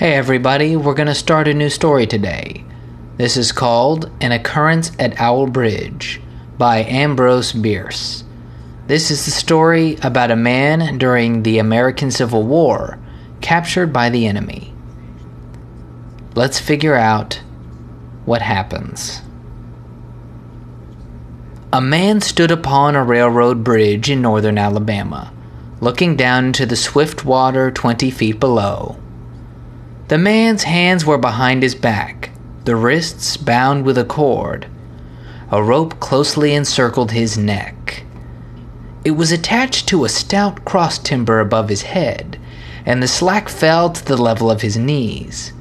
Hey everybody, we're going to start a new story today. This is called An Occurrence at Owl Bridge by Ambrose Bierce. This is the story about a man during the American Civil War captured by the enemy. Let's figure out what happens. A man stood upon a railroad bridge in northern Alabama, looking down into the swift water 20 feet below. The man's hands were behind his back, the wrists bound with a cord. A rope closely encircled his neck. It was attached to a stout cross timber above his head, and the slack fell to the level of his knees.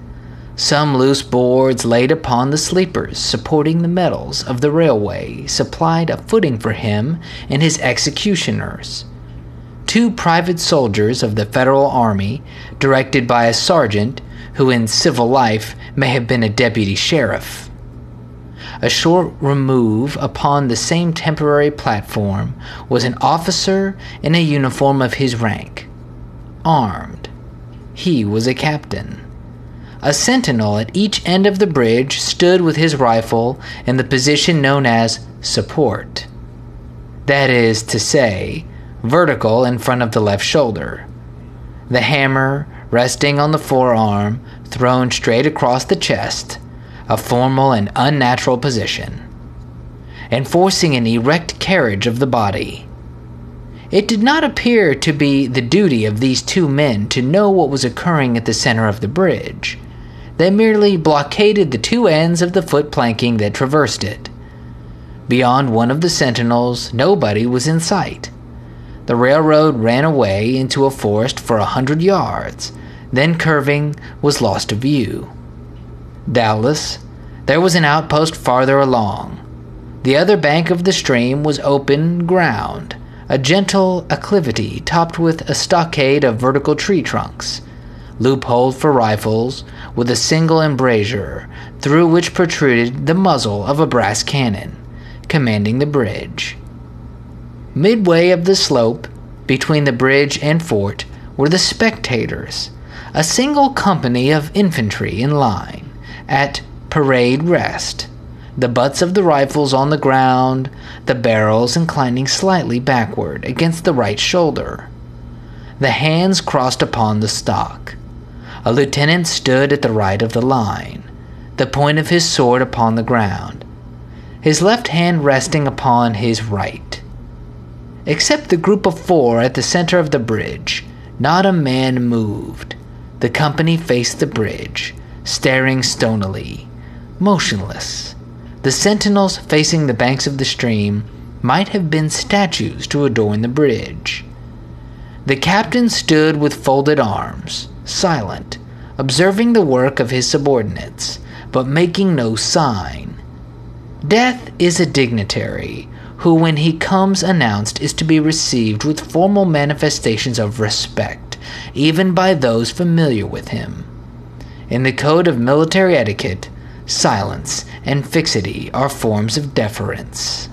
Some loose boards laid upon the sleepers supporting the metals of the railway supplied a footing for him and his executioners. Two private soldiers of the Federal Army, directed by a sergeant who in civil life may have been a deputy sheriff. A short remove upon the same temporary platform was an officer in a uniform of his rank, armed. He was a captain. A sentinel at each end of the bridge stood with his rifle in the position known as support. That is to say, vertical in front of the left shoulder. The hammer resting on the forearm, thrown straight across the chest, a formal and unnatural position, enforcing an erect carriage of the body. It did not appear to be the duty of these two men to know what was occurring at the center of the bridge. They merely blockaded the two ends of the foot planking that traversed it. Beyond one of the sentinels, nobody was in sight. The railroad ran away into a forest for a hundred yards, then curving, was lost to view. Doubtless, there was an outpost farther along. The other bank of the stream was open ground, a gentle acclivity topped with a stockade of vertical tree trunks, loopholed for rifles, with a single embrasure through which protruded the muzzle of a brass cannon, commanding the bridge. Midway of the slope, between the bridge and fort, were the spectators, a single company of infantry in line, at parade rest, the butts of the rifles on the ground, the barrels inclining slightly backward against the right shoulder, the hands crossed upon the stock. A lieutenant stood at the right of the line, the point of his sword upon the ground, his left hand resting upon his right. Except the group of four at the center of the bridge, not a man moved. The company faced the bridge, staring stonily, motionless. The sentinels facing the banks of the stream might have been statues to adorn the bridge. The captain stood with folded arms, silent, observing the work of his subordinates, but making no sign. Death is a dignitary who, when he comes announced, is to be received with formal manifestations of respect even by those familiar with him. In the code of military etiquette, silence and fixity are forms of deference.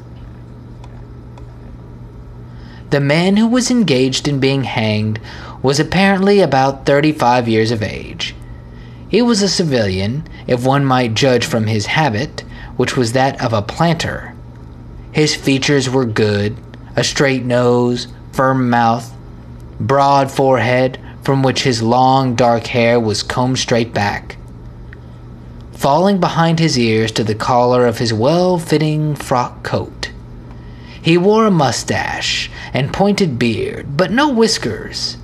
The man who was engaged in being hanged was apparently about 35 years of age. He was a civilian, if one might judge from his habit, which was that of a planter. His features were good a straight nose, firm mouth, broad forehead from which his long dark hair was combed straight back, falling behind his ears to the collar of his well fitting frock coat. He wore a mustache and pointed beard, but no whiskers.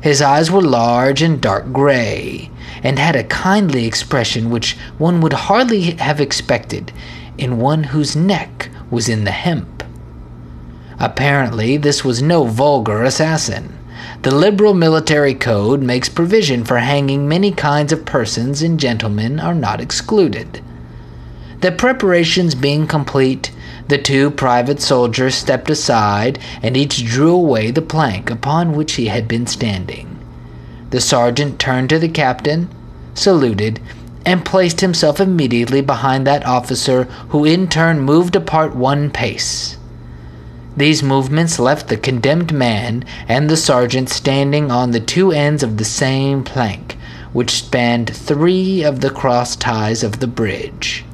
His eyes were large and dark gray, and had a kindly expression which one would hardly have expected in one whose neck was in the hemp. Apparently, this was no vulgar assassin. The liberal military code makes provision for hanging many kinds of persons, and gentlemen are not excluded. The preparations being complete, the two private soldiers stepped aside and each drew away the plank upon which he had been standing. The sergeant turned to the captain, saluted, and placed himself immediately behind that officer, who in turn moved apart one pace. These movements left the condemned man and the sergeant standing on the two ends of the same plank, which spanned three of the cross ties of the bridge.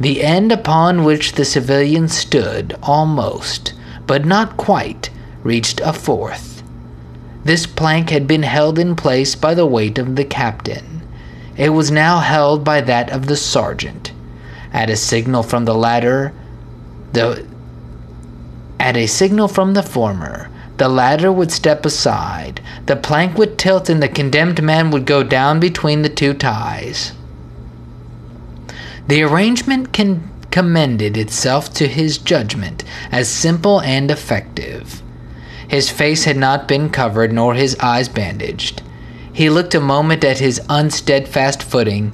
The end upon which the civilian stood almost, but not quite, reached a fourth. This plank had been held in place by the weight of the captain. It was now held by that of the sergeant. At a signal from the latter, the at a signal from the former, the latter would step aside, the plank would tilt, and the condemned man would go down between the two ties. The arrangement con- commended itself to his judgment as simple and effective. His face had not been covered, nor his eyes bandaged. He looked a moment at his unsteadfast footing,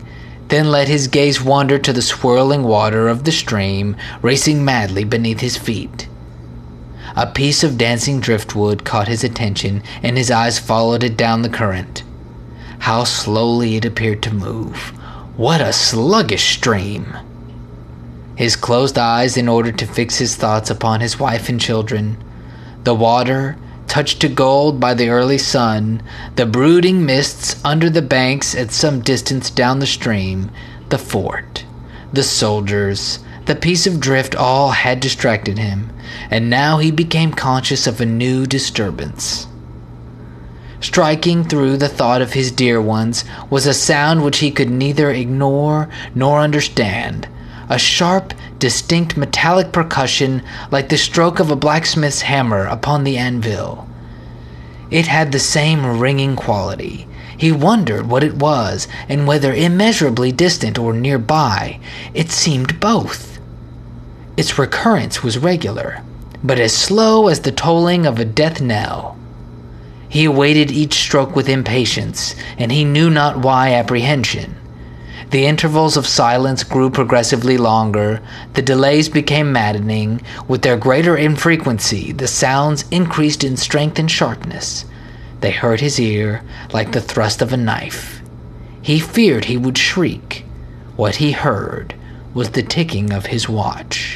then let his gaze wander to the swirling water of the stream racing madly beneath his feet. A piece of dancing driftwood caught his attention, and his eyes followed it down the current. How slowly it appeared to move. What a sluggish stream! His closed eyes, in order to fix his thoughts upon his wife and children. The water, touched to gold by the early sun, the brooding mists under the banks at some distance down the stream, the fort, the soldiers, the piece of drift all had distracted him, and now he became conscious of a new disturbance. Striking through the thought of his dear ones was a sound which he could neither ignore nor understand a sharp, distinct metallic percussion like the stroke of a blacksmith's hammer upon the anvil. It had the same ringing quality. He wondered what it was, and whether immeasurably distant or nearby. It seemed both. Its recurrence was regular, but as slow as the tolling of a death knell. He awaited each stroke with impatience, and he knew not why apprehension. The intervals of silence grew progressively longer, the delays became maddening, with their greater infrequency, the sounds increased in strength and sharpness. They hurt his ear like the thrust of a knife. He feared he would shriek. What he heard was the ticking of his watch.